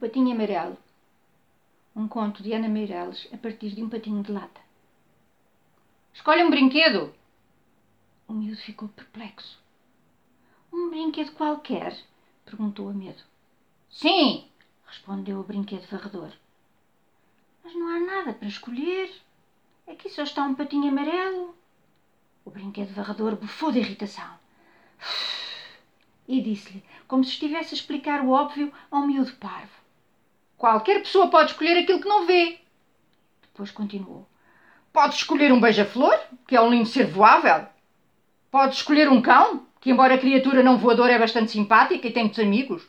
patinho amarelo. Um conto de Ana Meireles a partir de um patinho de lata. Escolhe um brinquedo. O miúdo ficou perplexo. Um brinquedo qualquer? perguntou a medo. Sim, respondeu o brinquedo varredor. Mas não há nada para escolher. Aqui só está um patinho amarelo. O brinquedo varredor bufou de irritação. E disse-lhe, como se estivesse a explicar o óbvio a um miúdo parvo. Qualquer pessoa pode escolher aquilo que não vê. Depois continuou. Pode escolher um beija-flor, que é um lindo ser voável. Pode escolher um cão, que, embora a criatura não voadora, é bastante simpática e tem muitos amigos.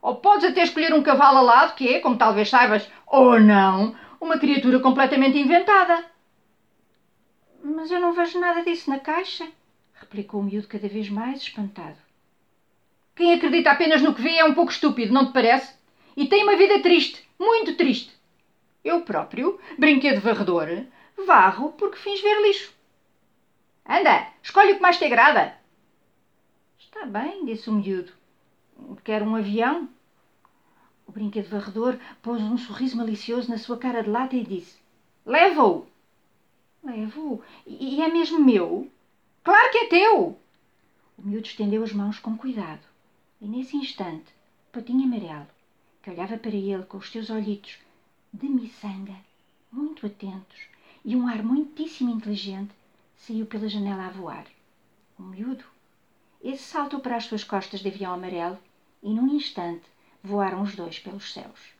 Ou podes até escolher um cavalo alado, que é, como talvez saibas, ou não, uma criatura completamente inventada. Mas eu não vejo nada disso na caixa, replicou o miúdo cada vez mais espantado. Quem acredita apenas no que vê é um pouco estúpido, não te parece? E tem uma vida triste, muito triste. Eu próprio, brinquedo varredor, varro porque fins ver lixo. Anda, escolhe o que mais te agrada. Está bem, disse o miúdo. Quero um avião. O brinquedo varredor pôs um sorriso malicioso na sua cara de lata e disse: Leva-o. Levo-o. E é mesmo meu? Claro que é teu. O miúdo estendeu as mãos com cuidado. E nesse instante, patinho amarelo, que olhava para ele com os seus olhitos de miçanga, muito atentos, e um ar muitíssimo inteligente, saiu pela janela a voar. O miúdo esse saltou para as suas costas de avião amarelo e, num instante, voaram os dois pelos céus.